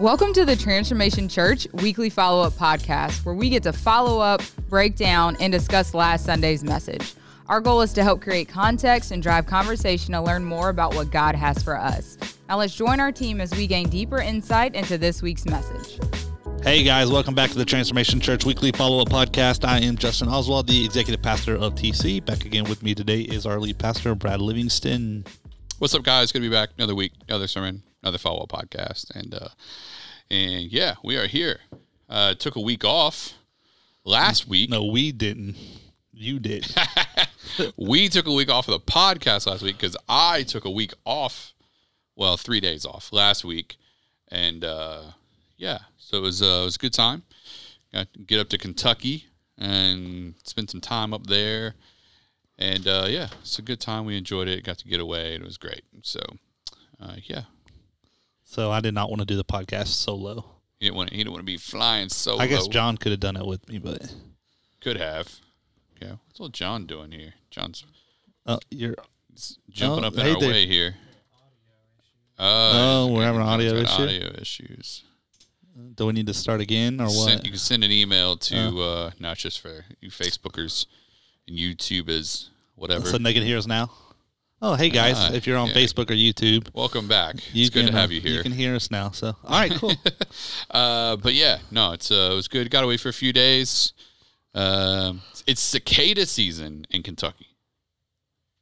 Welcome to the Transformation Church weekly follow up podcast, where we get to follow up, break down, and discuss last Sunday's message. Our goal is to help create context and drive conversation to learn more about what God has for us. Now, let's join our team as we gain deeper insight into this week's message. Hey guys, welcome back to the Transformation Church Weekly Follow Up Podcast. I am Justin Oswald, the executive pastor of TC. Back again with me today is our lead pastor, Brad Livingston. What's up, guys? Good to be back. Another week, another sermon, another follow up podcast, and uh, and yeah, we are here. Uh, took a week off last week. No, we didn't. You did. we took a week off of the podcast last week because I took a week off. Well, three days off last week, and uh, yeah, so it was uh, it was a good time. Got to get up to Kentucky and spend some time up there, and uh, yeah, it's a good time. We enjoyed it. Got to get away, and it was great. So uh, yeah, so I did not want to do the podcast solo. He didn't want. He didn't want to be flying solo. I guess John could have done it with me, but could have. Yeah, what's old John doing here? John's uh, you're jumping oh, up in hey, our way here. Uh, oh, we're having audio issues. Audio issues. Do we need to start again or what? Send, you can send an email to uh, uh, not just for you Facebookers and YouTubers, whatever. So they can hear us now. Oh, hey guys! Uh, if you're on yeah. Facebook or YouTube, welcome back. You it's good to have you here. You can hear us now. So, all right, cool. uh, but yeah, no, it's uh, it was good. Got away for a few days. Um, it's cicada season in Kentucky.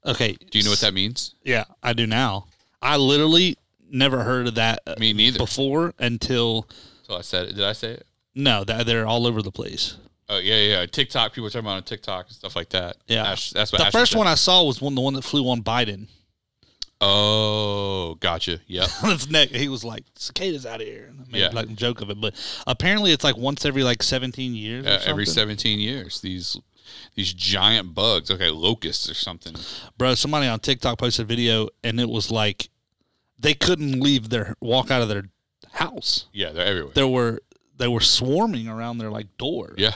Okay. Do you know what that means? Yeah, I do now. I literally never heard of that. Uh, Me neither. Before until. So I said it. Did I say it? No, that they're all over the place. Oh yeah, yeah. TikTok people talking about on TikTok and stuff like that. Yeah, Ash, that's what. The Ash first one I saw was one the one that flew on Biden. Oh, gotcha. Yeah, on his neck, he was like cicadas out of here. And made yeah. like a joke of it, but apparently it's like once every like seventeen years. Uh, every seventeen years, these these giant bugs, okay, locusts or something. Bro, somebody on TikTok posted a video, and it was like they couldn't leave their walk out of their house. Yeah, they're everywhere. There were they were swarming around their like door. Yeah,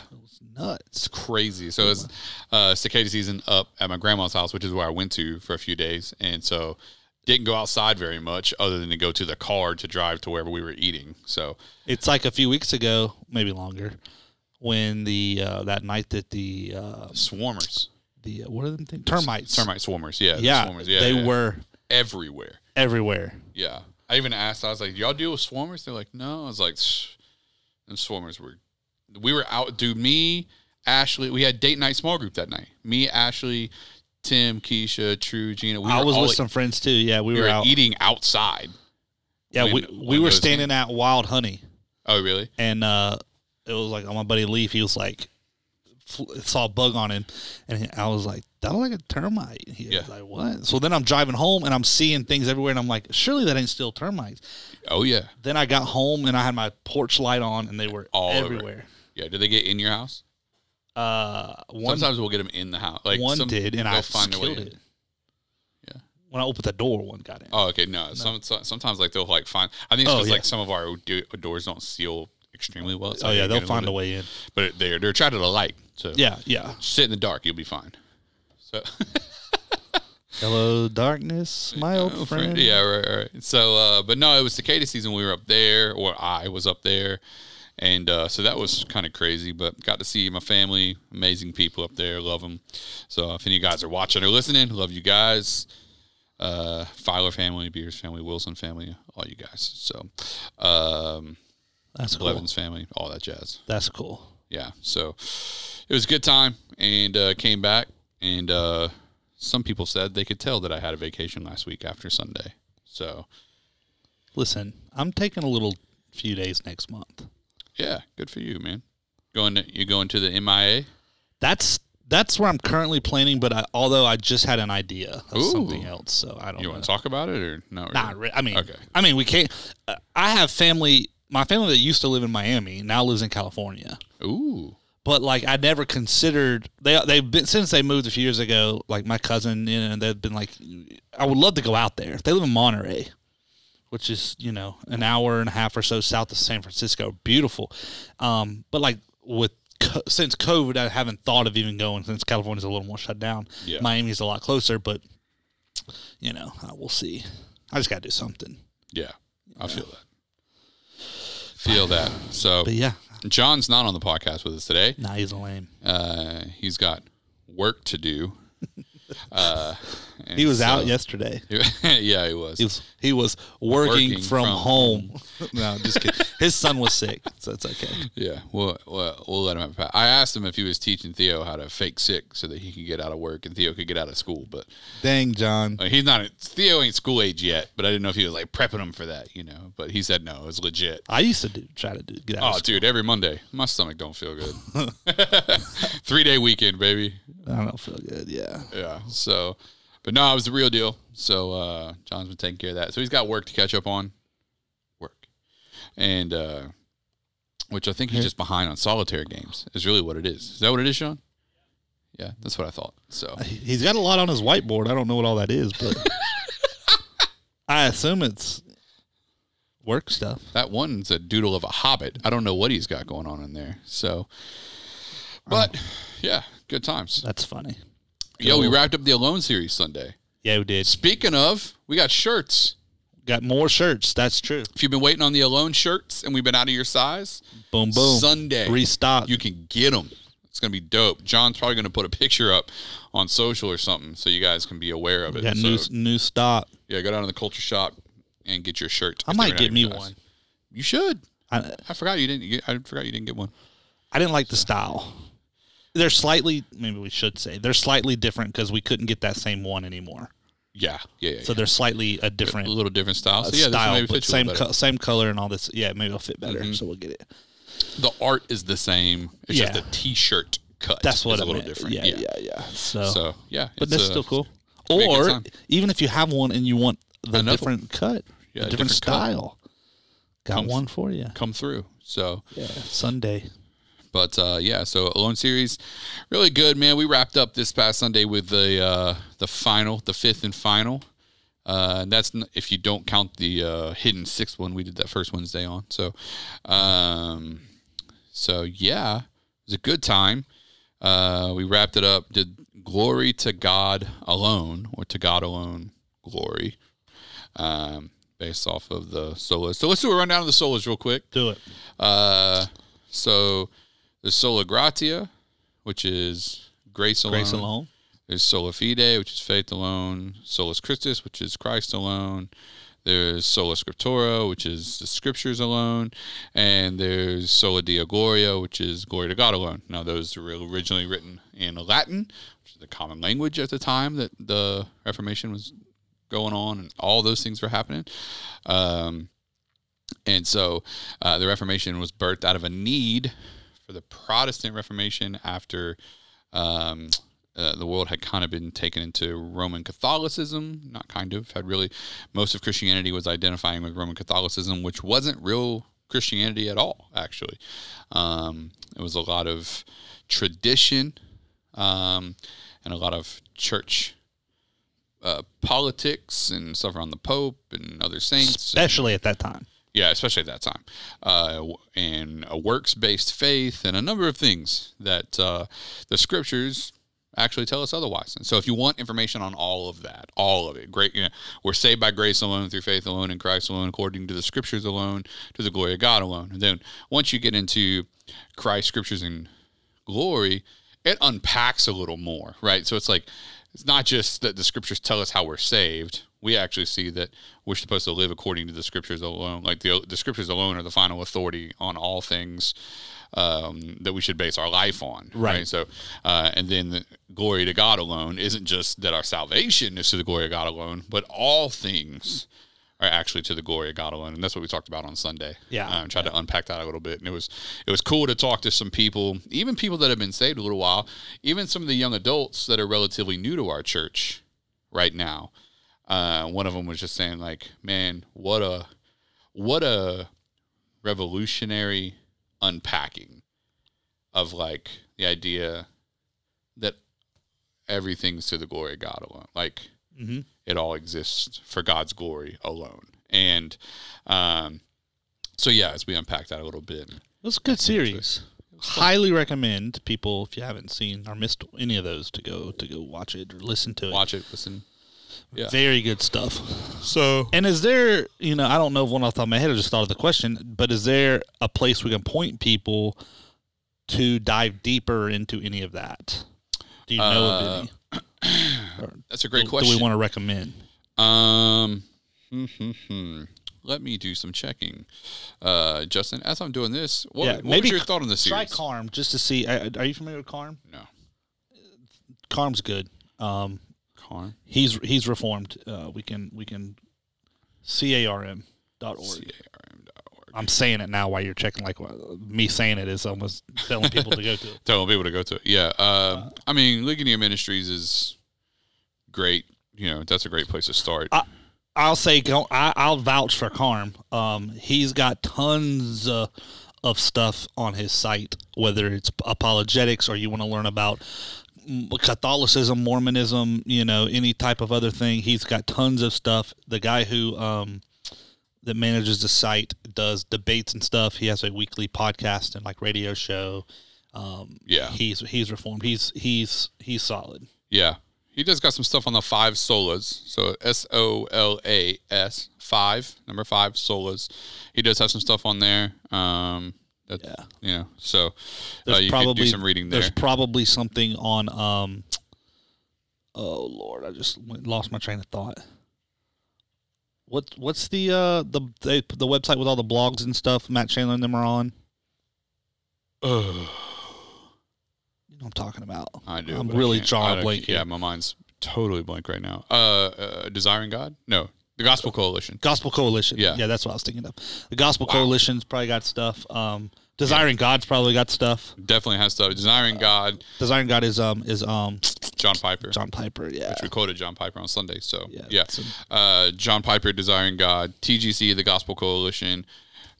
nuts. It's crazy. So it's uh, cicada season up at my grandma's house, which is where I went to for a few days, and so didn't go outside very much other than to go to the car to drive to wherever we were eating. So it's like a few weeks ago, maybe longer, when the uh, that night that the uh, swarmers, the uh, what are them things? Termites, termite swarmers. Yeah, yeah, the swarmers. yeah. They yeah. were everywhere, everywhere. Yeah, I even asked. I was like, "Y'all deal with swarmers?" They're like, "No." I was like, "And swarmers were." We were out, dude. Me, Ashley. We had date night small group that night. Me, Ashley, Tim, Keisha, True, Gina. We I was with some friends too. Yeah, we, we were, were out eating outside. Yeah, when, we we were standing at Wild Honey. Oh, really? And uh, it was like on my buddy Leaf. He was like, saw a bug on him, and I was like, "That like a termite." He yeah. was like, "What?" So then I'm driving home, and I'm seeing things everywhere, and I'm like, "Surely that ain't still termites." Oh yeah. Then I got home, and I had my porch light on, and they were all everywhere. Over. Yeah. Did they get in your house? Uh, one, sometimes we'll get them in the house. Like one some, did, and I find killed it. Yeah. When I opened the door, one got in. Oh, okay. No, no. Some, sometimes like they'll like find. I think it's because oh, yeah. like some of our doors don't seal extremely well. So oh yeah, they'll find a way in. But they're they're attracted to light. So yeah, yeah. Sit in the dark, you'll be fine. So. Hello, darkness, my old oh, friend. friend. Yeah, right, right. So, uh, but no, it was cicada season. We were up there, or I was up there, and uh, so that was kind of crazy. But got to see my family, amazing people up there, love them. So, if any of you guys are watching or listening, love you guys. Uh, Filer family, Beers family, Wilson family, all you guys. So, um, that's cool. Blevins family, all that jazz. That's cool. Yeah. So it was a good time and uh, came back. And uh, some people said they could tell that I had a vacation last week after Sunday. So listen, I'm taking a little few days next month. Yeah. Good for you, man. Going to, you going to the MIA? That's that's where I'm currently planning. But I, although I just had an idea of Ooh. something else, so I don't. You know. want to talk about it or no? Not really. I mean, okay. I mean, we can't. Uh, I have family my family that used to live in Miami now lives in California. Ooh. But like I never considered they they've been since they moved a few years ago. Like my cousin, you know, they've been like, I would love to go out there. They live in Monterey, which is you know an hour and a half or so south of San Francisco. Beautiful, um, but like with since COVID, I haven't thought of even going since California's a little more shut down. Yeah. Miami's a lot closer, but you know, we'll see. I just got to do something. Yeah, I feel that. Feel that. So But yeah, John's not on the podcast with us today. nah, he's lame. Uh, he's got work to do. Uh, He was so- out yesterday. yeah, he was. He was he was working, Working from, from home. no, just kidding. His son was sick, so it's okay. Yeah, we'll, we'll, we'll let him have a pass. I asked him if he was teaching Theo how to fake sick so that he could get out of work and Theo could get out of school. But Dang, John. he's not, Theo ain't school age yet, but I didn't know if he was like prepping him for that, you know. But he said no, it was legit. I used to do try to do get out. Oh, of school. dude, every Monday, my stomach don't feel good. Three day weekend, baby. I don't feel good. Yeah. Yeah. So, but no, it was the real deal. So uh, John's been taking care of that. So he's got work to catch up on. Work, and uh, which I think he's just behind on solitaire games. Is really what it is. Is that what it is, Sean? Yeah, that's what I thought. So He- He's got a lot on his whiteboard. I don't know what all that is, but I assume it's work stuff. that one's a doodle of a hobbit. I don't know what he's got going on in there. So, but yeah, good times. That's funny. Yo, we wrapped up the Alone series Sunday. Yeah, we did. Speaking of, we got shirts. Got more shirts. That's true. If you've been waiting on the Alone shirts and we've been out of your size, Boom, boom. Sunday Restock. you can get them. It's gonna be dope. John's probably gonna put a picture up on social or something so you guys can be aware of it. got So, new new stock. yeah, go down to the culture shop and get your shirt. I might get me size. one. You should. I, I forgot you didn't. Get, I forgot you didn't get one. I didn't like the style. They're slightly, maybe we should say, they're slightly different because we couldn't get that same one anymore. Yeah, yeah, yeah. So yeah. they're slightly a different a little different style. So yeah, style, maybe but a same co- same color and all this. Yeah, maybe it'll fit better. Mm-hmm. So we'll get it. the art is the same. It's Yeah. just the t-shirt cut. That's what is a little meant. different. Yeah, yeah, yeah. So, So yeah, but that's uh, still cool. a Or even if you have one and you want the Another different cut, Yeah, a different, different cut. style, got Comes- one for you. come through. So Yeah, Sunday. But uh, yeah, so Alone series, really good, man. We wrapped up this past Sunday with the uh, the final, the fifth and final. Uh, and that's n- if you don't count the uh, hidden sixth one we did that first Wednesday on. So, um, so yeah, it was a good time. Uh, we wrapped it up. Did glory to God alone, or to God alone, glory, um, based off of the solos. So let's do a rundown of the solos real quick. Do it. Uh, so there's sola gratia, which is grace alone. Grace alone. There's sola fide, which is faith alone. Solus Christus, which is Christ alone. There's sola scriptura, which is the scriptures alone, and there's sola deo gloria, which is glory to God alone. Now, those were originally written in Latin, which is the common language at the time that the Reformation was going on, and all those things were happening. Um, and so uh, the Reformation was birthed out of a need for the Protestant Reformation after um, uh, the world had kind of been taken into Roman Catholicism. Not kind of, had really, most of Christianity was identifying with Roman Catholicism, which wasn't real Christianity at all, actually. Um, it was a lot of tradition um, and a lot of church. Uh, politics and stuff around the Pope and other saints, and- Especially at that time. Yeah, especially at that time, uh, and a works-based faith, and a number of things that uh, the scriptures actually tell us otherwise. And so, if you want information on all of that, all of it, great, you know, we're saved by grace alone, through faith alone, in Christ alone, according to the scriptures alone, to the glory of God alone. And then once you get into Christ, scriptures, and glory, it unpacks a little more, right? So it's like it's not just that the scriptures tell us how we're saved. We actually see that we're supposed to live according to the scriptures alone. Like the the scriptures alone are the final authority on all things um, that we should base our life on. Right. So, uh, and then the glory to God alone isn't just that our salvation is to the glory of God alone, but all things are actually to the glory of God alone, and that's what we talked about on Sunday. Yeah. um, tried to unpack that a little bit, and it was it was cool to talk to some people, even people that have been saved a little while, even some of the young adults that are relatively new to our church right now. Uh, one of them was just saying like, "Man, what a what a revolutionary unpacking of like the idea that everything's to the glory of God alone. Like Mm-hmm. it all exists for God's glory alone. And um, so yeah, as we unpack that a little bit, It was a good series. Highly recommend people if you haven't seen or missed any of those to go to go watch it or listen to it. watch it, listen. Yeah. Very good stuff. So And is there, you know, I don't know if one off the top of my head, I just thought of the question, but is there a place we can point people to dive deeper into any of that? Do you know Uh, of any? that's a great Do question. we want to recommend? Um, hmm, hmm, hmm. let me do some checking. Uh, Justin, as I'm doing this, what, Yeah, what maybe was your thought on the series? Try? Carm just to see. Are you familiar with Carm? No, Carm's good. Um, Carm. he's he's reformed. Uh, we can we can c a r m dot org. I'm saying it now while you're checking. Like uh, me saying it is almost telling people to go to it. Telling people to go to it. Yeah. Uh, I mean, Ligonier Ministries is great. You know, that's a great place to start. I- I'll say go, I, I'll vouch for Carm. Um, he's got tons uh, of stuff on his site, whether it's apologetics or you want to learn about Catholicism, Mormonism, you know, any type of other thing. He's got tons of stuff. The guy who um, that manages the site does debates and stuff. He has a weekly podcast and like radio show. Um, Yeah. he's he's reformed. He's he's he's solid. Yeah. He does got some stuff on the five solas. So S O L A S five, number five solas. He does have some stuff on there. Um that Yeah. you know, so uh, There's you probably could do some reading there. There's probably something on. Um, oh Lord, I just went, lost my train of thought. What what's the uh the, the the website with all the blogs and stuff? Matt Chandler and them are on. Ugh, You know what I'm talking about. I do. I'm really drawing a blank. Yeah, my mind's totally blank right now. Uh, uh Desiring God? No. The Gospel Coalition. Gospel Coalition. Yeah. yeah, that's what I was thinking of. The Gospel Coalition's probably got stuff. Um, Desiring God's probably got stuff. Definitely has stuff. Desiring God, Desiring God is um is um John Piper. John Piper. Yeah, Which We quoted John Piper on Sunday, so Yeah, yeah. it's Uh, John Piper, Desiring God, TGC, the Gospel Coalition,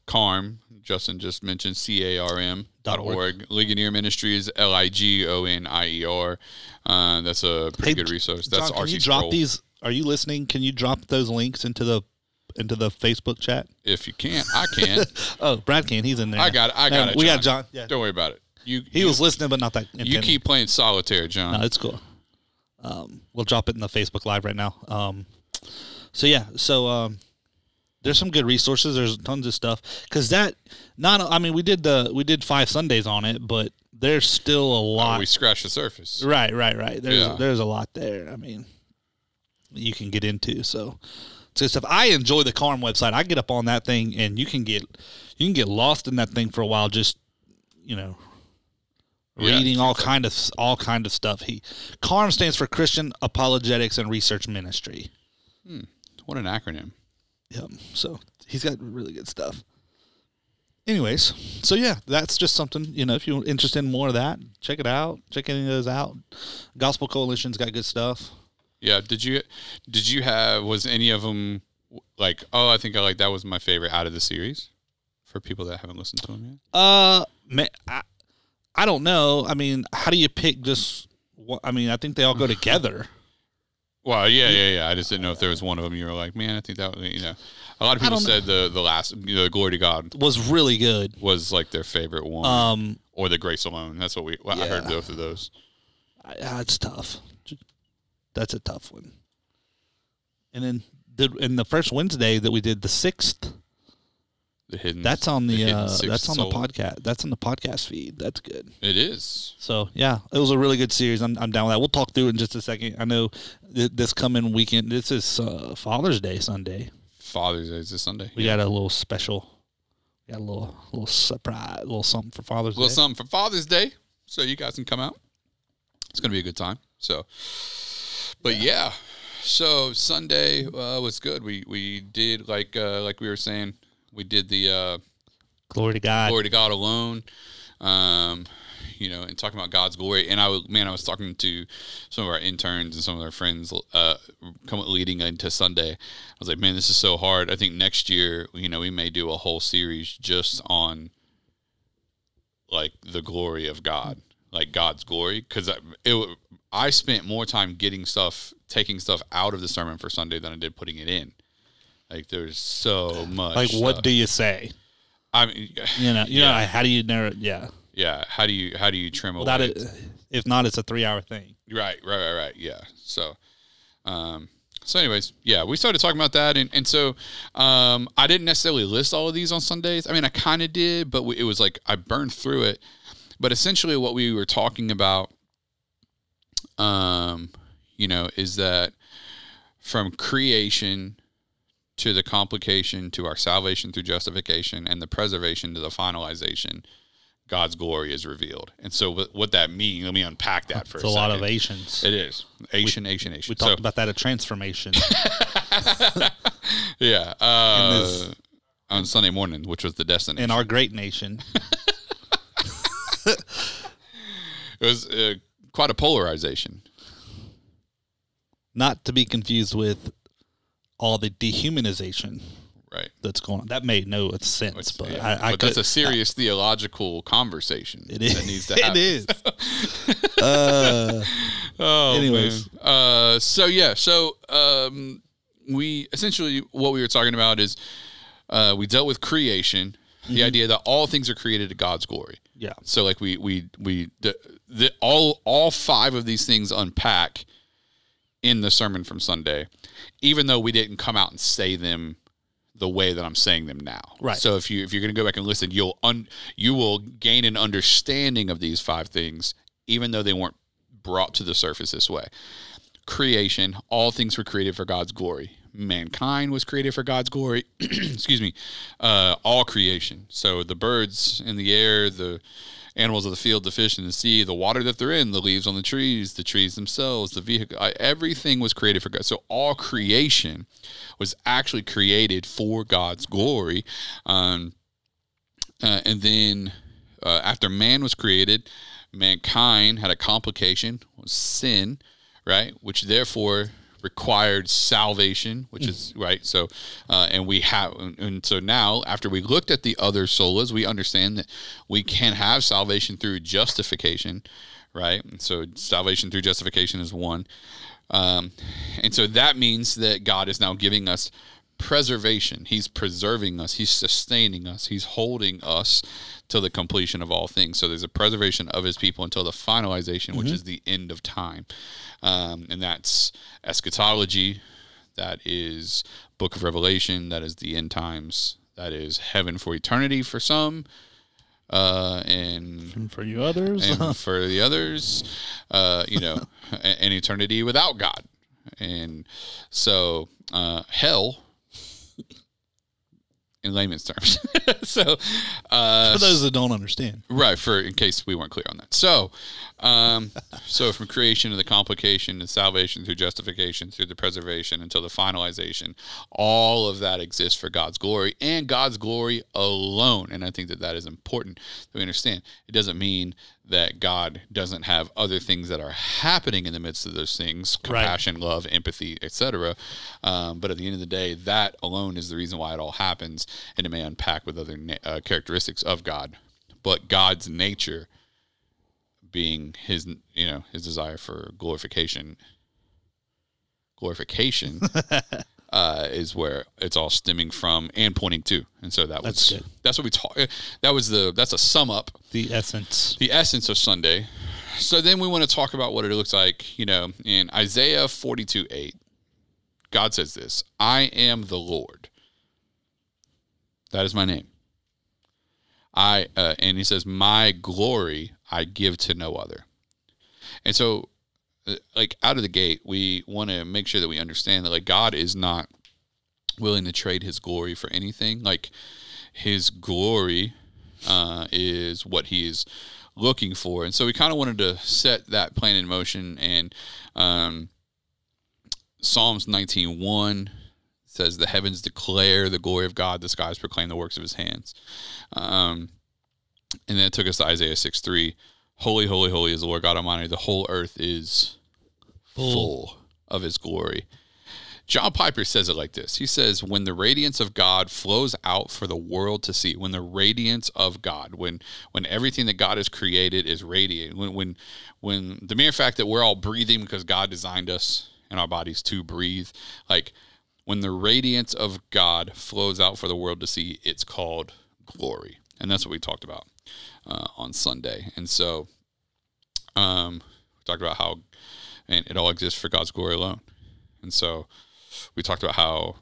CARM, Justin just mentioned, C A R M dot org. Ligonier Ministries, L I G O N I E R. Uh, that's a pretty Hey, good resource. That's John, can you drop these? Are you listening? Can you drop those links into the into the Facebook chat? If you can't, I can. Oh, Brad can. He's in there. I got it. I got it. We got John. Yeah, Don't worry about it. You he you, was listening, but not that. you keep playing solitaire, John. No, it's cool. Um, we'll drop it in the Facebook Live right now. Um, so yeah, so um, there's some good resources. There's tons of stuff because that not. I mean, we did the we did five Sundays on it, but there's still a Uh, lot. we scratched the surface. right, right, right. There's Yeah. there's a lot there. I mean, you can get into so. Good stuff. I enjoy the Carm website. I get up on that thing, and you can get you can get lost in that thing for a while. Just you know, Yeah, reading all kind of all kind of stuff. He Carm stands for Christian Apologetics and Research Ministry. Hmm. What an acronym. Yep. So he's got really good stuff. Anyways, so yeah, that's just something you know. If you're interested in more of that, check it out. Check any of those out. Gospel Coalition's got good stuff. Yeah. Did you did you have was any of them like oh I think I like that was my favorite out of the series for people that haven't listened to them yet? Uh, man, I, I don't know. I mean, how do you pick just? What, I mean, I think they all go together. Well, yeah, yeah, yeah. I just didn't know if there was one of them you were like, man, I think that was, you know. A lot of people said the the last, you know, Glory to God Was really good. was like their favorite one, Um, or the Grace Alone. That's what we. Well, I heard both of those. I- it's tough. That's a tough one. And then the in the first Wednesday that we did the sixth. The hidden. That's on the, hidden uh, that's on soul. the podcast. That's on the podcast feed. That's good. It is. So yeah, it was a really good series. I'm, I'm down with that. We'll talk through it in just a second. I know th- this coming weekend. This is uh, Father's Day Sunday. Father's Day is this Sunday. We got a little special. We Got a little little surprise, a little something for Father's a little Day. something for Father's Day, so you guys can come out. It's gonna be a good time. So, but yeah, so Sunday uh, was good. We we did like uh, like we were saying, we did the uh, Glory to God. glory to God alone. Um, you know, and talking about God's glory. And I was, man, I was talking to some of our interns and some of our friends, uh, come leading into Sunday. I was like, man, this is so hard. I think next year, you know, we may do a whole series just on like the glory of God, like God's glory. Cause I, it, I spent more time getting stuff, taking stuff out of the sermon for Sunday than I did putting it in. Like there's so much. like what stuff. do you say? I mean, You know, you Yeah. know, how do you narrow? Yeah, yeah. How do you how do you trim without away? it, if not, it's a three hour thing. Right, right, right, right. Yeah. So, um, so anyways yeah we started talking about that and, and so um, i didn't necessarily list all of these on sundays i mean i kind of did but we, it was like i burned through it but essentially what we were talking about um, you know is that from creation to the complication to our salvation through justification and the preservation to the finalization god's glory is revealed and so what, what that means let me unpack that for It's a, a lot of. Asians. it is asian asian asian We so talked about that at transformation. yeah uh, this- on sunday morning which was the destination in our great nation. it was uh, quite a polarization Not to be confused with all the dehumanization right that's going on. That made no sense, It's- but yeah. I, I but that's a serious theological conversation It is. that needs to happen It is. uh, Oh, Anyways. uh, so yeah, so um, we essentially what we were talking about is uh, we dealt with creation, Mm-hmm. the idea that all things are created to God's glory. yeah. So like we we we the, the all all five of these things unpack in the sermon from Sunday, even though we didn't come out and say them the way that I'm saying them now. Right. So if you if you're going to go back and listen, you'll un, you will gain an understanding of these five things, even though they weren't brought to the surface this way. Creation, all things were created for God's glory. Mankind was created for God's glory. Excuse me. Uh, all creation. So the birds in the air, the animals of the field, the fish in the sea, the water that they're in, the leaves on the trees, the trees themselves, the vehicle, everything was created for God. So all creation was actually created for God's glory. Um, uh, and then uh, after man was created, mankind had a complication, was sin, right? Which therefore required salvation, which is right. So, uh, and we have, and, and so now after we looked at the other solas, we understand that we can have salvation through justification, right? And so salvation through justification is one. Um, and so that means that God is now giving us preservation. He's preserving us. He's sustaining us. He's holding us till the completion of all things. So there's a preservation of his people until the finalization, which is the end of time. Um, and that's eschatology. That is book of Revelation. That is the end times. That is heaven for eternity for some. Uh, and And for you others, and for the others, uh, you know, an eternity without God. And so, uh, hell, in layman's terms. so, uh, for those that don't understand, Right, for in case we weren't clear on that. So, um, so from creation to the complication to salvation through justification through the preservation until the finalization, all of that exists for God's glory and God's glory alone. And I think that that is important that we understand. It doesn't mean that God doesn't have other things that are happening in the midst of those things, Right. compassion, love, empathy, etc. Um, but at the end of the day, that alone is the reason why it all happens, and it may unpack with other na- uh, characteristics of God but God's nature being his you know his desire for glorification glorification uh, is where it's all stemming from and pointing to and so that was That's good. that's what we talk that was the that's a sum up the essence. the essence of Sunday. So then we want to talk about what it looks like, you know, in Isaiah 42 8. God says this I am the Lord. That is my name. I uh, and he says, My glory I give to no other. And so uh, like out of the gate, we want to make sure that we understand that like God is not willing to trade his glory for anything. Like his glory uh, is what he is looking for. And so we kind of wanted to set that plan in motion. And um, Psalms 19.1 says, The heavens declare the glory of God, the skies proclaim the works of his hands. Um, and then it took us to Isaiah 6.3. Holy, holy, holy is the Lord God Almighty. The whole earth is full of his glory. John Piper says it like this. He says, "When the radiance of God flows out for the world to see, when the radiance of God, when when everything that God has created is radiating, when when when the mere fact that we're all breathing because God designed us and our bodies to breathe, like when the radiance of God flows out for the world to see, it's called glory, and that's what we talked about uh, on Sunday. And so, um, we talked about how, and it all exists for God's glory alone. And so, we talked about how.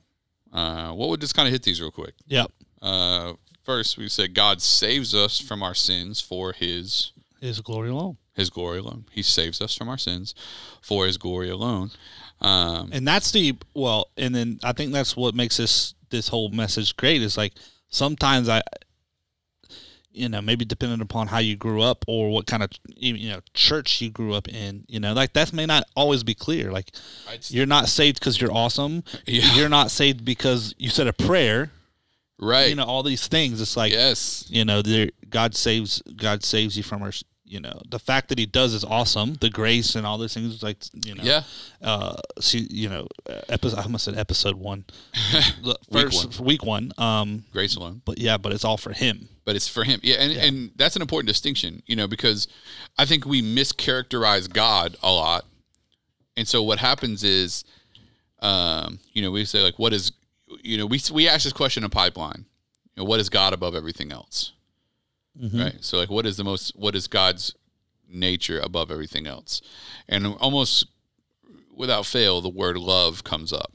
Uh, what would just kind of hit these real quick? Yep. Uh, first, we said God saves us from our sins for His His glory alone. His glory alone. He saves us from our sins for His glory alone. Um, And that's the well, and then I think that's what makes this this whole message great is like sometimes I you know, maybe depending upon how you grew up or what kind of you know church you grew up in, you know, like that may not always be clear. Like you're not saved because you're awesome. Yeah. You're not saved because you said a prayer. right. You know, all these things. It's like yes. you know, God saves God saves you from our you know the fact that he does is awesome the grace and all those things like you know Yeah. uh see you know episode I almost said episode one The Week first week one um Grace alone. but yeah but it's all for him but it's for him. Yeah, and, and that's an important distinction, you know, because I think we mischaracterize God a lot. And so what happens is, um, you know, we say like, what is, you know, we we ask this question in pipeline, you know, what is God above everything else, right? So like, what is the most, what is God's nature above everything else, and almost without fail, the word love comes up,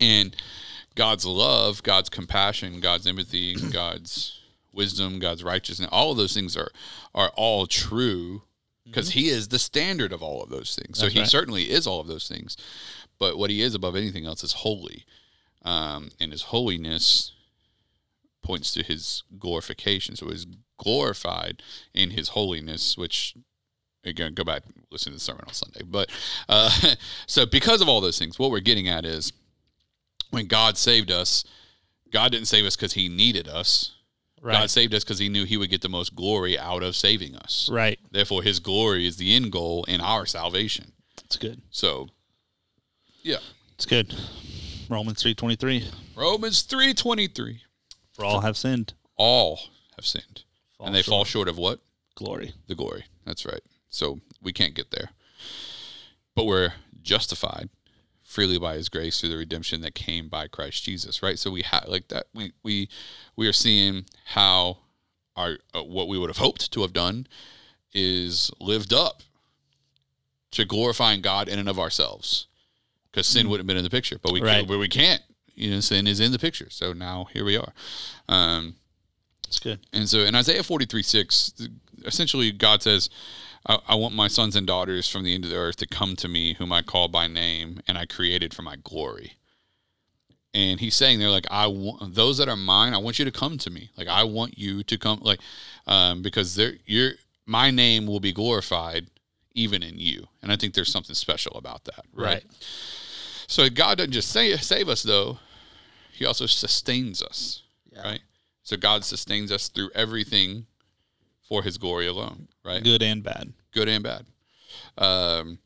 and God's love, God's compassion, God's empathy, God's wisdom, God's righteousness, all of those things are are all true because he is the standard of all of those things. so That's he right. certainly is all of those things. But what he is above anything else is holy. Um, and his holiness points to his glorification. So he's glorified in his holiness, which again go back listen to the sermon on Sunday. But uh, so because of all those things, what we're getting at is when God saved us, God didn't save us because he needed us. God saved us because he knew he would get the most glory out of saving us. right Therefore, his glory is the end goal in our salvation. it's good So, yeah. it's good Romans three twenty three Romans 3.23. for all have sinned All have sinned. Fall and they fall short of what? glory The glory. That's right. So we can't get there. But we're justified freely by his grace through the redemption that came by Christ Jesus, right? So we have like that we we we are seeing how our uh, what we would have hoped to have done is lived up to glorifying God in and of ourselves. Cuz sin wouldn't have been in the picture, but we Right. can't, but we can't. You know, sin is in the picture. So now here we are. Um it's good and so in Isaiah 43 6, essentially God says, I, I want my sons and daughters from the end of the earth to come to me, whom I call by name and I created for my glory. And he's saying they're like, I want those that are mine, I want you to come to me. Like, I want you to come, like, um, because they're, you're, my name will be glorified even in you. And I think there's something special about that. Right. Right. So God doesn't just say, save us, though, He also sustains us. Right. So God sustains us through everything for His glory alone. Right. good and bad Good and bad. Um,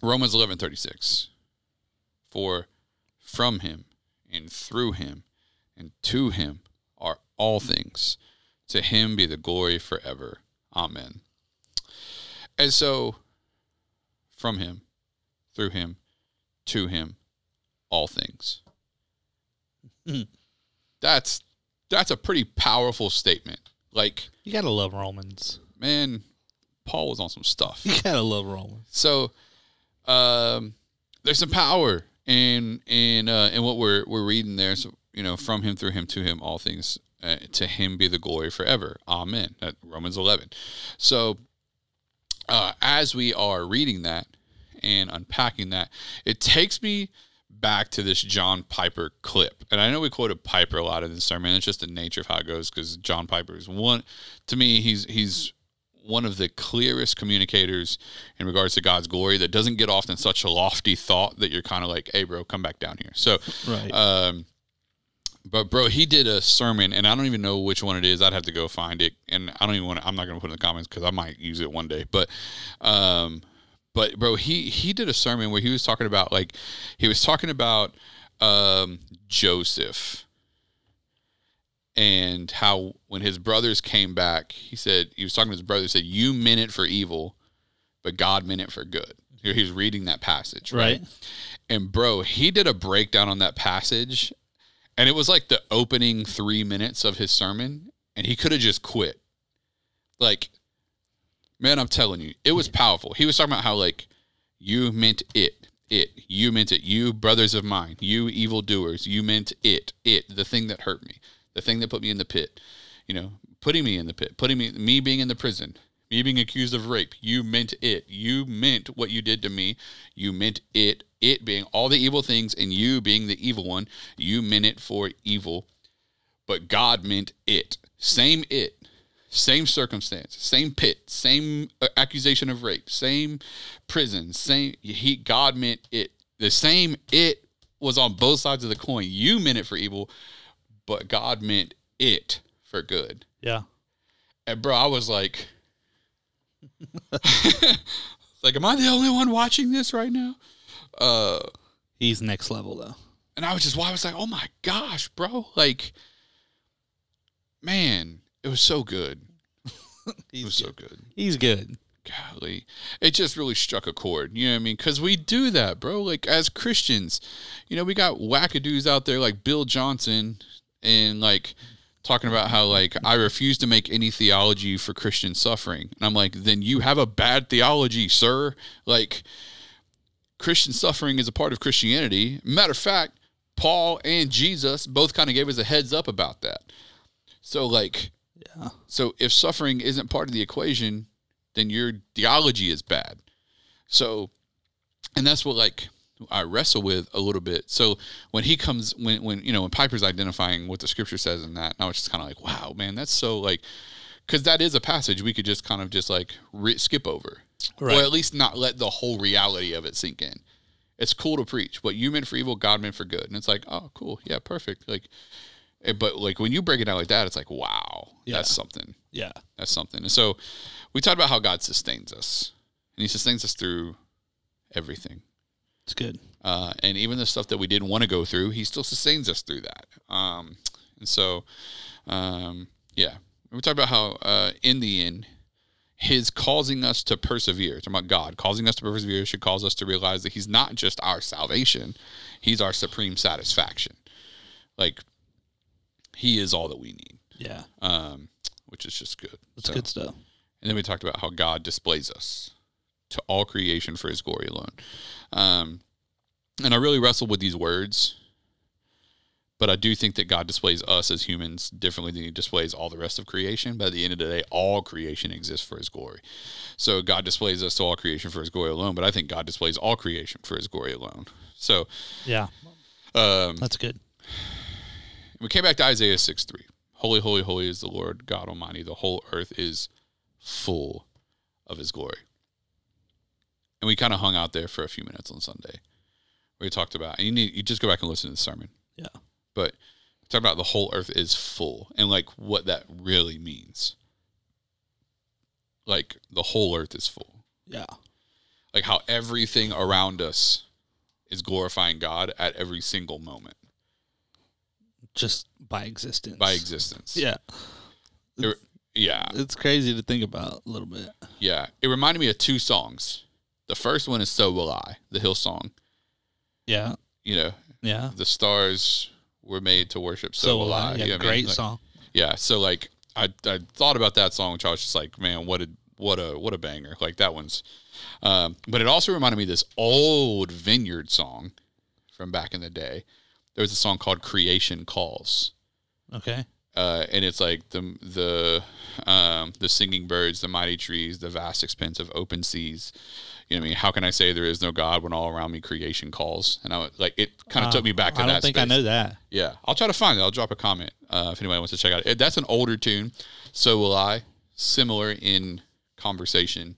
Romans eleven thirty six. For from Him and through Him and to Him are all things. To Him be the glory forever. Amen. And so, from Him, through Him, to Him, all things. Mhm. That's that's a pretty powerful statement. Like, you gotta love Romans man, Paul was on some stuff. you gotta love Romans So, um, there's some power in in uh, in what we're we're reading there. So you know, from him, through him, to him, all things. Uh, to him be the glory forever. Amen. That Romans 11. So, uh, as we are reading that and unpacking that, it takes me back to this John Piper clip. And I know we quoted Piper a lot in this sermon. It's just the nature of how it goes because John Piper is one, to me, he's, he's, one of the clearest communicators in regards to God's glory that doesn't get off in such a lofty thought that you're kind of like, hey, bro, come back down here. So, right um, but bro, he did a sermon, and I don't even know which one it is. I'd have to go find it, and I don't even want. to I'm not going to put it in the comments because I might use it one day. But, um, but bro, he he did a sermon where he was talking about like he was talking about um Joseph and how when his brothers came back, he said he was talking to his brother. He said, "You meant it for evil, but God meant it for good." He's reading that passage, right? Right. And bro, he did a breakdown on that passage, and it was like the opening three minutes of his sermon, and he could have just quit. Like, man, I'm telling you, it was powerful. He was talking about how like you meant it. it. You meant it. You brothers of mine. You evildoers. You meant it. It. The thing that hurt me. The thing that put me in the pit. You know, putting me in the pit. Putting me. Me being in the prison. Me being accused of rape. You meant it. You meant what you did to me. You meant it. It being all the evil things, and you being the evil one. You meant it for evil. But God meant it. Same it same circumstance, same pit, same uh, accusation of rape, same prison, same he God meant it. The same it was on both sides of the coin. You meant it for evil, but God meant it for good. Yeah. And bro, I was like like am I the only one watching this right now? Uh He's next level though. and I was just why I was like, "Oh my gosh, bro." Like man, it was so good. It was so good. He's good. golly, it just really struck a chord. You know what I mean? Because we do that, bro. Like as Christians, you know, we got wackadoos out there like Bill Johnson and like talking about how like I refuse to make any theology for Christian suffering. And I'm like, then you have a bad theology, sir. Like Christian suffering is a part of Christianity. Matter of fact, Paul and Jesus both kind of gave us a heads up about that. So like Yeah. so if suffering isn't part of the equation, then your theology is bad. So, and that's what like I wrestle with a little bit. So when he comes, when when you know when Piper's identifying what the scripture says in that, and I was just kind of like, wow, man, that's so like, because that is a passage we could just kind of just like re- skip over, Right. or at least not let the whole reality of it sink in. It's cool to preach what you meant for evil, God meant for good, and it's like, oh, cool, yeah, perfect. Like, but like when you break it out like that, it's like, wow, Yeah. that's something. Yeah. That's something. And so we talked about how God sustains us, and He sustains us through everything. It's good. Uh, and even the stuff that we didn't want to go through, He still sustains us through that. Um, and so, um, yeah, we talked about how uh, in the end, His causing us to persevere, talking about God causing us to persevere, should cause us to realize that He's not just our salvation, He's our supreme satisfaction. Like, He is all that we need, Yeah. um, which is just good. That's So- good stuff. and then we talked about how God displays us to all creation for his glory alone. Um, and I really wrestled with these words, but I do think that God displays us as humans differently than he displays all the rest of creation. But at the end of the day, all creation exists for his glory. So God displays us to all creation for his glory alone, but I think God displays all creation for his glory alone. So Yeah. um, That's good. We came back to Isaiah 6 3. Holy, holy, holy is the Lord God Almighty. The whole earth is full of his glory. And we kind of hung out there for a few minutes on Sunday. We talked about, and you need you just go back and listen to the sermon. Yeah. But talk about the whole earth is full and like what that really means. Like the whole earth is full. Yeah. Like how everything around us is glorifying God at every single moment Just by existence. by existence. Yeah. It- yeah. It's crazy to think about a little bit. Yeah, it reminded me of two songs. The first one is "So Will I," the Hillsong. Yeah. You know, Yeah. the stars were made to worship. So, So will I. Yeah, You know what I mean? great Like, song. Yeah, so like I I thought about that song, which I was just like, man, what a what a what a banger! Like that one's. Um, but it also reminded me of this old Vineyard song from back in the day. There was a song called "Creation Calls." Okay. uh, and it's like the the um, the singing birds, the mighty trees, the vast expanse of open seas. You know, what I mean, how can I say there is no God when all around me creation calls? And I was like, it kind of took me back to I that. don't think I space. know that. Yeah, I'll try to find it. I'll drop a comment uh, if anybody wants to check it out. It. That's an older tune. So will I. Similar in conversation,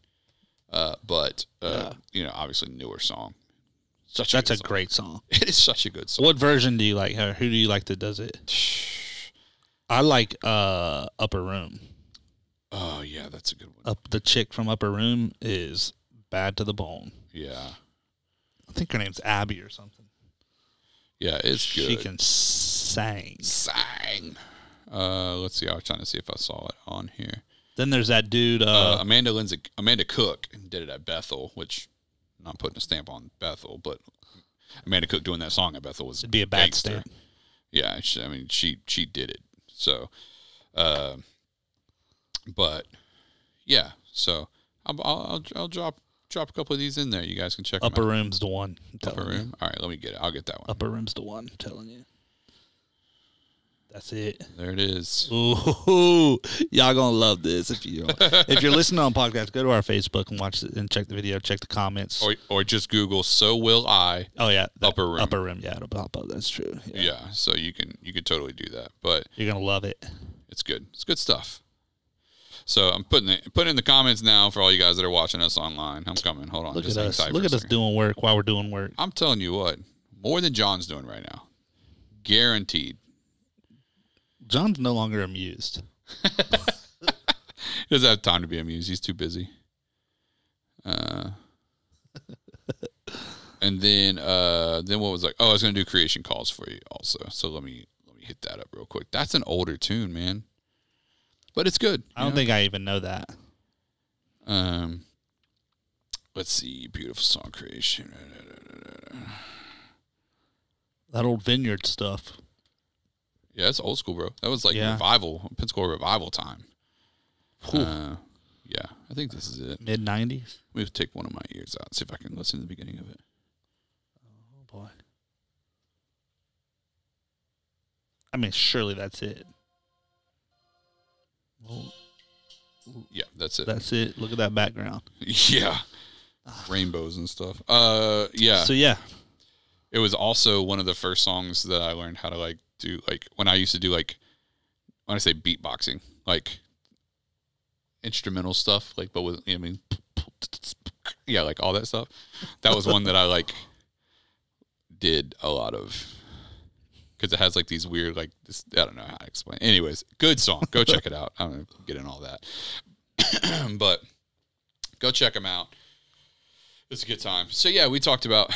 uh, but uh, you know, obviously newer song. Such That's a, a great song. It is such a good song. What version do you like? Or who do you like that does it? I like uh Upper Room. Oh yeah, that's a good one. Up the chick from Upper Room is bad to the bone. Yeah, I think her name's Abby or something. yeah, it's good. She can sing. Sing. Uh, let's see. I was trying to see if I saw it on here. Then there's that dude. Uh, Uh, Amanda Lindsay, Amanda Cook did it at Bethel, which not putting a stamp on Bethel, but Amanda Cook doing that song at Bethel was it'd be a bad gangster. stamp. Yeah, she, I mean she she did it. So, uh, but yeah, so I'll, I'll I'll drop drop a couple of these in there. You guys can check Upper room's the one. Upper telling you. room. All right, let me get it. I'll get that one. Upper room's the one. I'm telling you. That's it. There it is. Ooh, y'all gonna love this if you if you're listening on podcast. Go to our Facebook and watch it and check the video. Check the comments. Or or just Google "So will I." oh yeah, Upper room. Upper room. Yeah, it'll pop up. That's true. Yeah. Yeah, so you can you can totally do that. But you're gonna love it. It's good. It's good stuff. So I'm putting it putting in the comments now for all you guys that are watching us online. I'm coming. Hold on. Look at us. Look at us doing work while we're doing work. I'm telling you what, more than John's doing right now. Guaranteed. John's no longer amused. He doesn't have time to be amused. He's too busy. Uh, and then uh, then what was like? Oh, I was gonna do creation calls for you also. So let me let me hit that up real quick. That's an older tune, man, but it's good. I don't know? think I even know that. Um, let's see, beautiful song creation. That old vineyard stuff. Yeah, it's old school, bro. That was like Yeah. revival, Pensacola revival time. Whew. Uh, yeah, I think this is it. Mid nineties. Let me just take one of my ears out, see if I can listen to the beginning of it. Oh boy. I mean, surely that's it. Well, Yeah, that's it. that's it. Look at that background. yeah, rainbows and stuff. Uh, yeah, So yeah, it was also one of the first songs that I learned how to like do. Like when I used to do like when I say beatboxing, like instrumental stuff, like but with I mean, yeah, like all that stuff. That was one that I like did a lot of because it has like these weird like this. I don't know how to explain. Anyways, good song. Go check it out. I'm gonna get in all that, but go check them out. It's a good time. So yeah, we talked about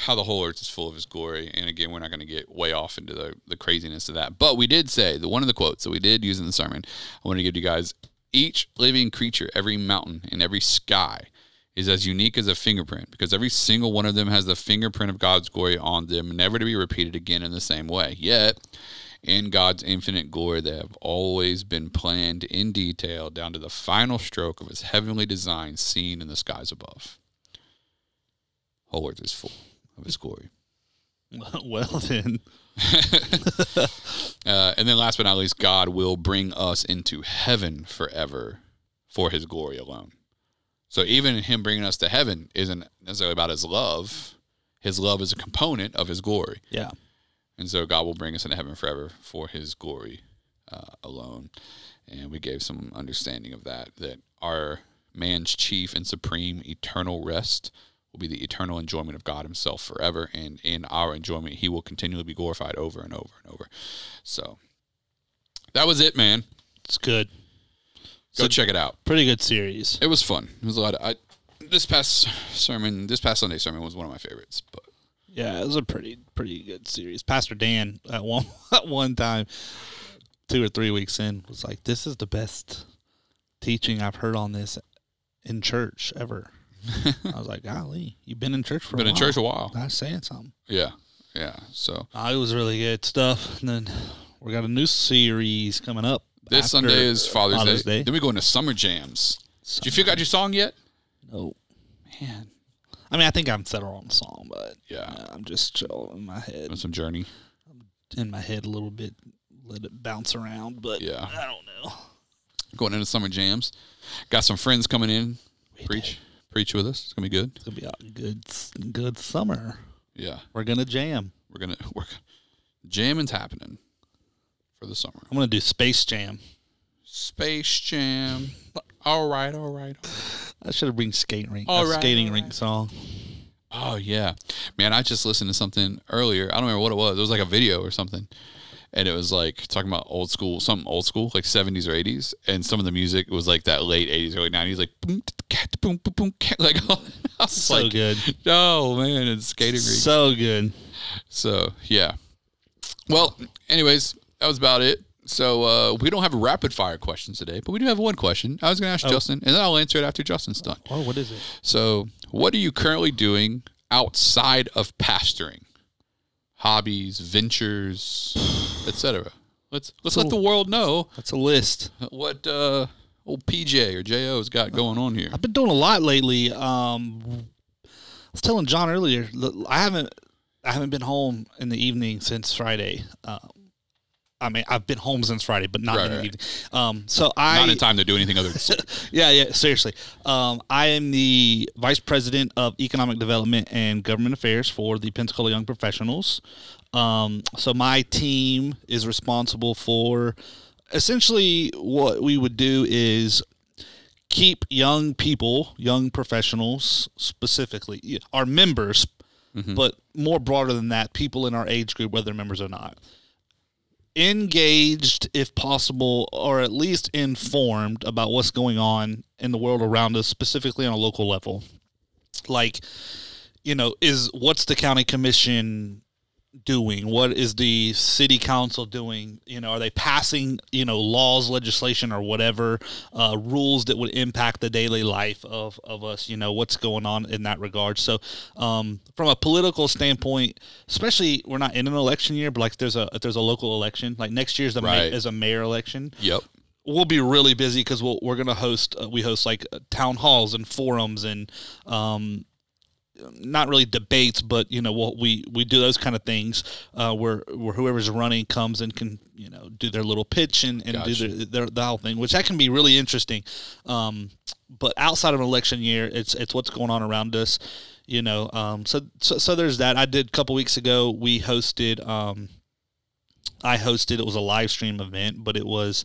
how the whole earth is full of his glory, and again, we're not going to get way off into the, the craziness of that. But we did say the one of the quotes that we did use in the sermon. I want to give you guys each living creature, every mountain, and every sky is as unique as a fingerprint because every single one of them has the fingerprint of God's glory on them, never to be repeated again in the same way. Yet, in God's infinite glory, they have always been planned in detail down to the final stroke of his heavenly design seen in the skies above. Whole earth is full of his glory. well then, Uh, and then last but not least, God will bring us into heaven forever for his glory alone. So even him bringing us to heaven isn't necessarily about his love. His love is a component of his glory. yeah. And so God will bring us into heaven forever for his glory uh, alone. And we gave some understanding of that, that our man's chief and supreme eternal rest will be the eternal enjoyment of God himself forever. And in our enjoyment, he will continually be glorified over and over and over. So that was it, man. It's good. Go So- check it out. Pretty good series. It was fun. It was a lot of, I, this past sermon, this past Sunday sermon was one of my favorites, but Yeah, it was a pretty pretty good series. Pastor Dan at one at one time, two or three weeks in, was like, "This is the best teaching I've heard on this in church ever." I was like, "Golly, you've been in church for been a in while. church a while. That's saying something." Yeah. Yeah. So Uh, it was really good stuff. And then we got a new series coming up. this Sunday is Father's, Father's Day. Day. Then we go into summer jams. Did you figure out your song yet? No, Man. I mean I think I'm settled on the song, but Yeah. uh, I'm just chill in my head, Doing some journey. I'm in my head a little bit, let it bounce around. But Yeah. I don't know. Going into summer jams. Got some friends coming in. Preach. Preach with us. It's gonna be good. It's gonna be a good good summer. Yeah. We're gonna jam. We're gonna work jamming's happening for the summer. I'm gonna do Space Jam. Space Jam. All right, all right. I should have bring skate rink. All a right, skating all rink song. Oh yeah, man! I just listened to something earlier. I don't remember what it was. It was like a video or something, and it was like talking about old school, something old school, like seventies or eighties, and some of the music was like that late eighties, early nineties, like boom, cat, boom, boom, boom, cat, like I was So like, good. oh man, it's skating. So good. So yeah. Well, anyways, that was about it. So uh, we don't have rapid fire questions today, but we do have one question. I was going to ask Justin, and then I'll answer it after Justin's done. Oh, what is it? So, what are you currently doing outside of pastoring? Hobbies, ventures, etc. Let's let's let the world know That's a list. what uh, old PJ or JO's got going on here? I've been doing a lot lately. Um, I was telling John earlier, I haven't I haven't been home in the evening since Friday. Um, I mean, I've been home since Friday, but not Right, in the right. evening. Um, so I Not in time to do anything other than sleep. yeah, yeah, seriously. Um, I am the vice president of economic development and government affairs for the Pensacola Young Professionals. Um, so my team is responsible for essentially what we would do is keep young people, young professionals specifically, our members, but more broader than that, people in our age group, whether members or not engaged if possible or at least informed about what's going on in the world around us specifically on a local level. Like you know is what's the county commission doing? What is the city council doing? You know are they passing you know laws legislation or whatever uh, rules that would impact the daily life of, of us? You know what's going on in that regard? So um, from a political standpoint especially we're not in an election year but like there's a if there's a local election. Like next year's the Right. ma- is a mayor election. Yep. we'll be really busy because we'll, we're going to host uh, we host like uh, town halls and forums and um, not really debates but you know we'll, we we do those kind of things uh, where where whoever's running comes and can you know do their little pitch and, and Gotcha. do their, their the whole thing which that can be really interesting um, but outside of an election year it's it's what's going on around us you know um, so, so so there's that i did a couple weeks ago we hosted um, I hosted. It was a live stream event, but it was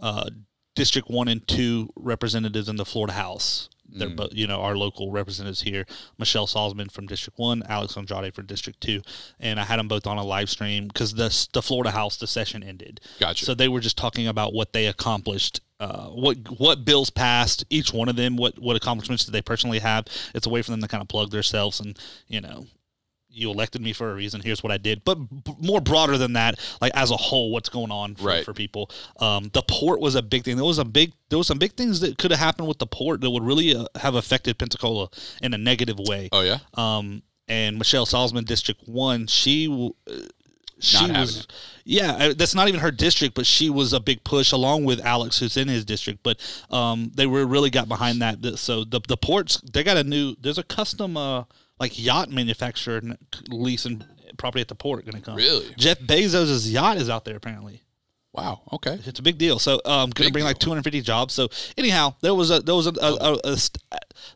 uh, District One and Two representatives in the Florida House. They're both, you know, our local representatives here. Michelle Salzman from District One, Alex Andrade from District Two, and I had them both on a live stream because the the Florida House the session ended. Gotcha. So they were just talking about what they accomplished, uh, what what bills passed, each one of them, what what accomplishments did they personally have. It's a way for them to kind of plug themselves and you know you elected me for a reason. Here's what I did. But b- more broader than that, like as a whole, what's going on for, Right. for people. Um, the port was a big thing. There was a big, there was some big things that could have happened with the port that would really uh, have affected Pensacola in a negative way. Oh yeah. Um, and Michelle Salzman, District One, she. w- Uh, she was, it. yeah, that's not even her district, but she was a big push along with Alex, who's in his district. But um, they were really got behind that. So the the ports, they got a new. There's a custom uh like yacht manufacturer leasing property at the port going to come. Really? Jeff Bezos' yacht is out there apparently. Wow. Okay. It's a big deal. So um, going to bring like 250 jobs. So anyhow, there was a there was a, a, a, a st-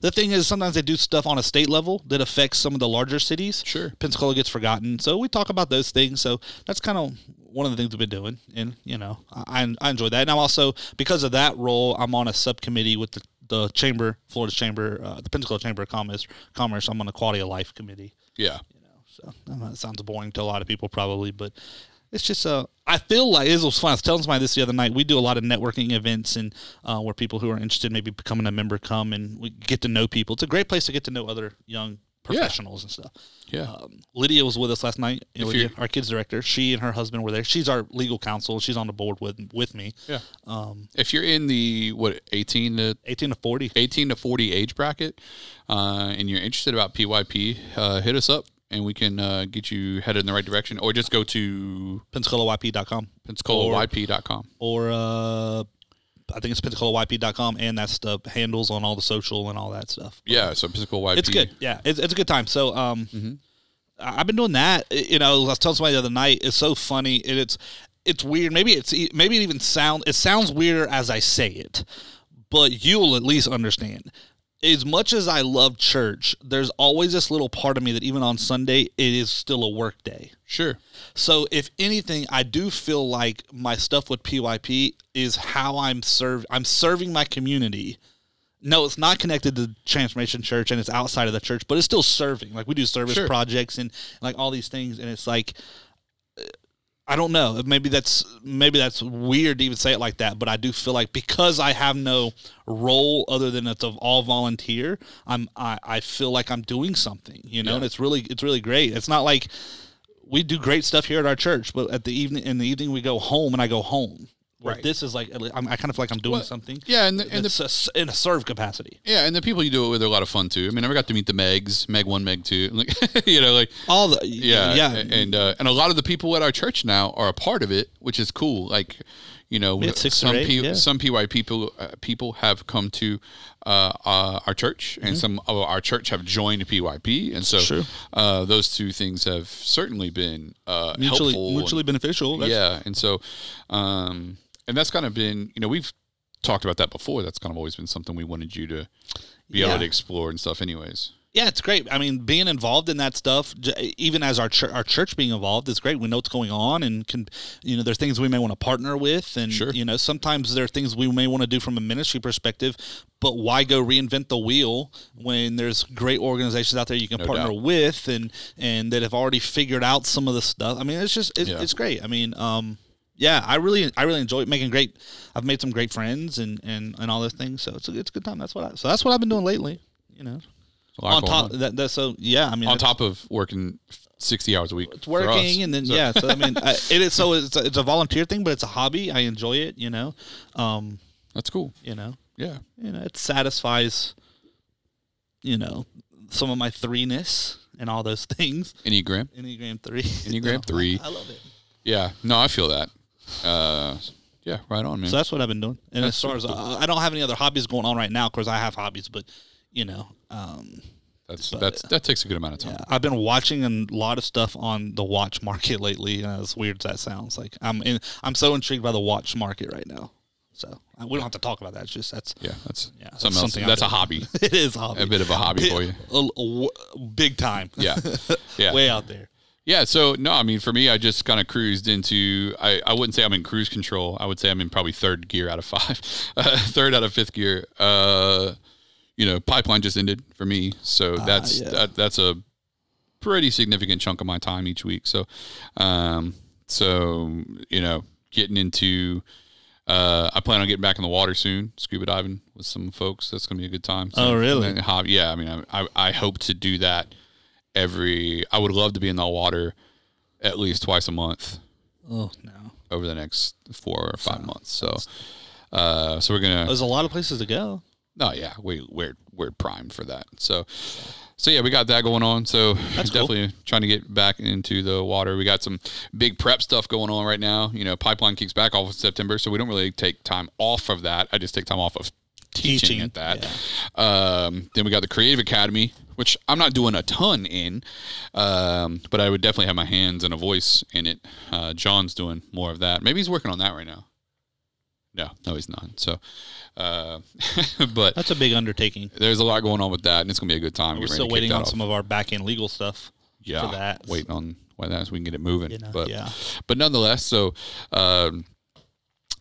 the thing is sometimes they do stuff on a state level that affects some of the larger cities. Sure. Pensacola gets forgotten. So we talk about those things. So that's kind of one of the things we've been doing, and you know I I enjoy that. And I'm also because of that role, I'm on a subcommittee with the the chamber, Florida's chamber, uh, the Pensacola Chamber of Commerce. Commerce. I'm on the quality of life committee. Yeah. You know, so I know that sounds boring to a lot of people probably, but it's just uh I feel like it was fun. I was telling somebody this the other night. We do a lot of networking events and uh, where people who are interested in maybe becoming a member come and we get to know people. It's a great place to get to know other young professionals and stuff. Yeah. Um, Lydia was with us last night. Lydia, our kids director. She and her husband were there. She's our legal counsel. She's on the board with with me. yeah. Um, If you're in the what 18 to 18 to 40. 18 to 40 age bracket, uh, and you're interested about PYP, uh, hit us up and we can uh, get you headed in the right direction, or just go to PensacolaYP.com. PensacolaYP.com. or uh, I think it's PensacolaYP.com, and that's the handles on all the social and all that stuff. Yeah, so Pensacola YP. It's good. Yeah, it's, it's a good time. So, um, Mm-hmm. I've been doing that. You know, I was telling somebody the other night. It's so funny, and it's it's weird. Maybe it's maybe it even sound it sounds weirder as I say it, but you'll at least understand. As much as I love church, there's always this little part of me that even on Sunday it is still a work day. Sure. So if anything, I do feel like my stuff with PYP is how I'm serve I'm serving my community. No, it's not connected to Transformation Church and it's outside of the church, but it's still serving. Like we do service Sure. projects and like all these things and it's like I don't know. Maybe that's maybe that's weird to even say it like that, but I do feel like because I have no role other than it's of all volunteer, I'm I, I feel like I'm doing something, you know, Yeah. and it's really it's really great. It's not like we do great stuff here at our church, but at the evening in the evening we go home and I go home. Where Right. This is like I'm, I kind of feel like I'm doing Well, something. Yeah, and the, and the it's a in a serve capacity. yeah, and the people you do it with are a lot of fun too. I mean, I never got to meet the Megs, Meg one, Meg two, like you know, like All the yeah, yeah, and uh, and a lot of the people at our church now are a part of it, which is cool. Like, You know, some eight, people, yeah. some PY people uh, people have come to uh, uh, our church, and some of our church have joined PYP, and so uh, those two things have certainly been uh, mutually helpful. mutually beneficial. That's, yeah, and so, um, and that's kind of been, you know, we've talked about that before. That's kind of always been something we wanted you to be Yeah. able to explore and stuff. Anyways, Yeah, it's great. I mean, being involved in that stuff, even as our church, our church being involved, is great. We know what's going on, and can, you know, there's things we may want to partner with, and Sure. you know, sometimes there are things we may want to do from a ministry perspective. But why go reinvent the wheel when there's great organizations out there you can No partner doubt. with, and and that have already figured out some of the stuff. I mean, it's just it's, Yeah. it's great. I mean, um, yeah, I really I really enjoy making great. I've made some great friends and and and all those things. So it's a, it's a good time. That's what I, so that's what I've been doing lately. You know on top on. that, that so yeah i mean on top of working sixty hours a week. it's for us. working and then So- yeah so i mean I, it is so it's a, it's a volunteer thing but it's a hobby i enjoy it you know um that's cool. you know Yeah, you know it satisfies you know some of my threeness and all those things Enneagram. enneagram three Enneagram three. i love it Yeah, no, I feel that. Uh, yeah, right on, man. so that's what i've been doing and That's as far as uh, i don't have any other hobbies going on right now of course i have hobbies but you know um that's but- that's that takes a good amount of time. Yeah, I've been watching a lot of stuff on the watch market lately. Uh, as weird as that sounds, like I'm in, I'm so intrigued by the watch market right now. So uh, we don't have to talk about that. It's just that's Yeah, that's Yeah, that's something That's a hobby, it is a hobby. a bit of a hobby for you. A- a- a- big time. Yeah, yeah. way out there. Yeah, so no, I mean for me, I just kind of cruised into. I, I wouldn't say I'm in cruise control. I would say I'm in probably third gear out of five, uh, third out of fifth gear. Uh, you know, pipeline just ended for me, so that's yeah. that, that's a pretty significant chunk of my time each week. So, um, so you know, getting into. Uh, I plan on getting back in the water soon, scuba diving with some folks. That's gonna be a good time. So, Oh, really? then Yeah, I mean, I, I I hope to do that every. I would love to be in the water at least twice a month Oh no, over the next four or five months. So, uh, so we're gonna. there's a lot of places to go. Oh yeah, we we're we're primed for that. So, so yeah, we got that going on. So That's cool. definitely trying to get back into the water. We got some big prep stuff going on right now. You know, pipeline kicks back off in September, so we don't really take time off of that. I just take time off of teaching, Teaching, at that. Um, then we got the Creative Academy, which I'm not doing a ton in, um, but I would definitely have my hands and a voice in it. Uh, John's doing more of that. Maybe he's working on that right now. No, no, he's not. So, uh, but That's a big undertaking. there's a lot going on with that, and it's gonna be a good time. We're still waiting on off. some of our back end legal stuff. yeah, for that. waiting on why that so we can get it moving. You know, but yeah. but nonetheless, so um,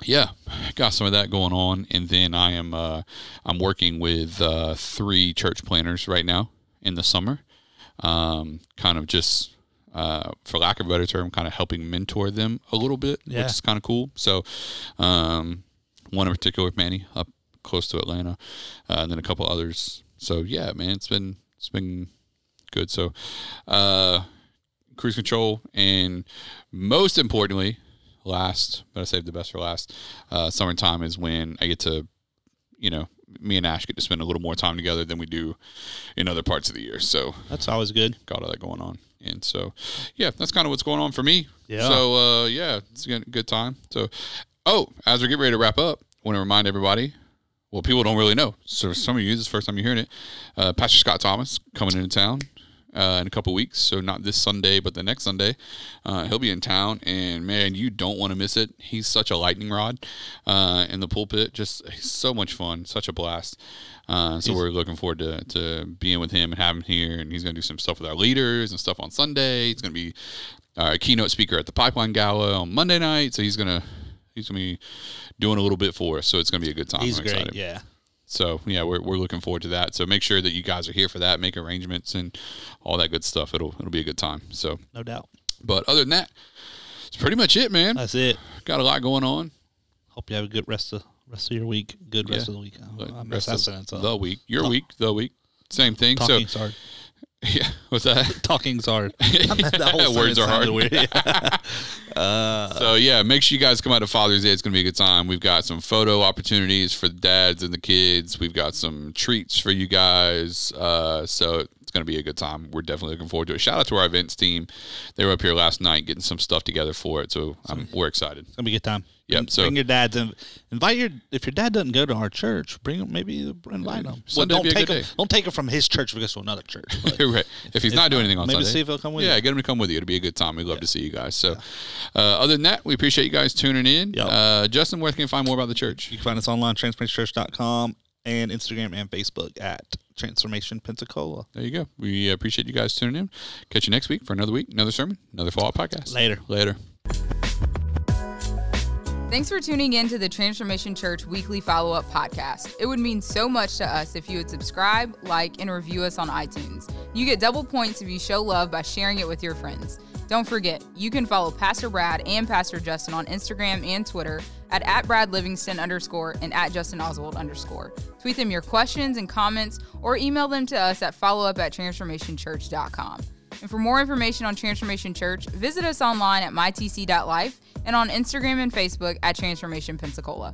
yeah, got some of that going on, and then I am uh, I'm working with uh, three church planners right now in the summer, um, kind of just. Uh, for lack of a better term, kind of helping mentor them a little bit, Yeah. which is kind of cool. So, um, one in particular, Manny, up close to Atlanta, uh, and then a couple others. So yeah, man, it's been it's been good. So, uh, cruise control, and most importantly, last, but I saved the best for last. Uh, summertime is when I get to, you know, me and Ash get to spend a little more time together than we do in other parts of the year. So That's always good. got all that going on. And so, yeah, that's kind of what's going on for me. Yeah. So, uh, yeah, it's a good time. So, oh, as we get ready to wrap up, want to remind everybody. Well, people don't really know. So, some of you, this is the first time you're hearing it. Uh, Pastor Scott Thomas coming into town uh, in a couple weeks. So, not this Sunday, but the next Sunday. Uh, he'll be in town. And man, you don't want to miss it. He's such a lightning rod uh, in the pulpit. Just he's so much fun, such a blast. Uh, so we're looking forward to, to being with him and having him here. And he's going to do some stuff with our leaders and stuff on Sunday. He's going to be our keynote speaker at the Pipeline Gala on Monday night. So he's going to he's going to be doing a little bit for us. So it's going to be a good time. He's I'm great. excited. Yeah. So yeah, we're, we're looking forward to that. So make sure that you guys are here for that. Make arrangements and all that good stuff. It'll it'll be a good time. So, No doubt. but other than that, it's pretty much it, man. That's it. Got a lot going on. Hope you have a good rest of rest of your week. Good rest Yeah. of the week. I rest of the week, your week, the week, same thing. Talking's so hard. yeah, what's that? Talking's hard. Words are hard. Weird. Yeah. Uh, So yeah, make sure you guys come out to Father's Day. It's gonna be a good time. We've got some photo opportunities for the dads and the kids. We've got some treats for you guys. Uh, so it's gonna be a good time. We're definitely looking forward to it. Shout out to our events team. They were up here last night getting some stuff together for it. So um, we're excited. It's gonna be a good time. Yep. So bring your dads and invite your if your dad doesn't go to our church, bring him maybe invite him. Don't be a take good him. day. Don't take him from his church because to another church. right. If he's not doing anything on maybe Sunday, see if he'll come with yeah, you. get him to come with you. It'll be a good time. We'd love to see you guys. So, uh, other than that, we appreciate you guys tuning in. Yep. Uh, Justin, where can you find more about the church? You can find us online, transformationchurch.com and Instagram and Facebook at Transformation Pensacola. There you go. We appreciate you guys tuning in. Catch you next week for another week, another sermon, another follow-up podcast. Later. Later. Thanks for tuning in to the Transformation Church Weekly Follow Up Podcast. It would mean so much to us if you would subscribe, like, and review us on iTunes. You get double points if you show love by sharing it with your friends. Don't forget, you can follow Pastor Brad and Pastor Justin on Instagram and Twitter at, at underscore and at Justin Oswald underscore. Tweet them your questions and comments or email them to us at followup at transformationchurch.com. And for more information on Transformation Church, visit us online at mytc.life and on Instagram and Facebook at Transformation Pensacola.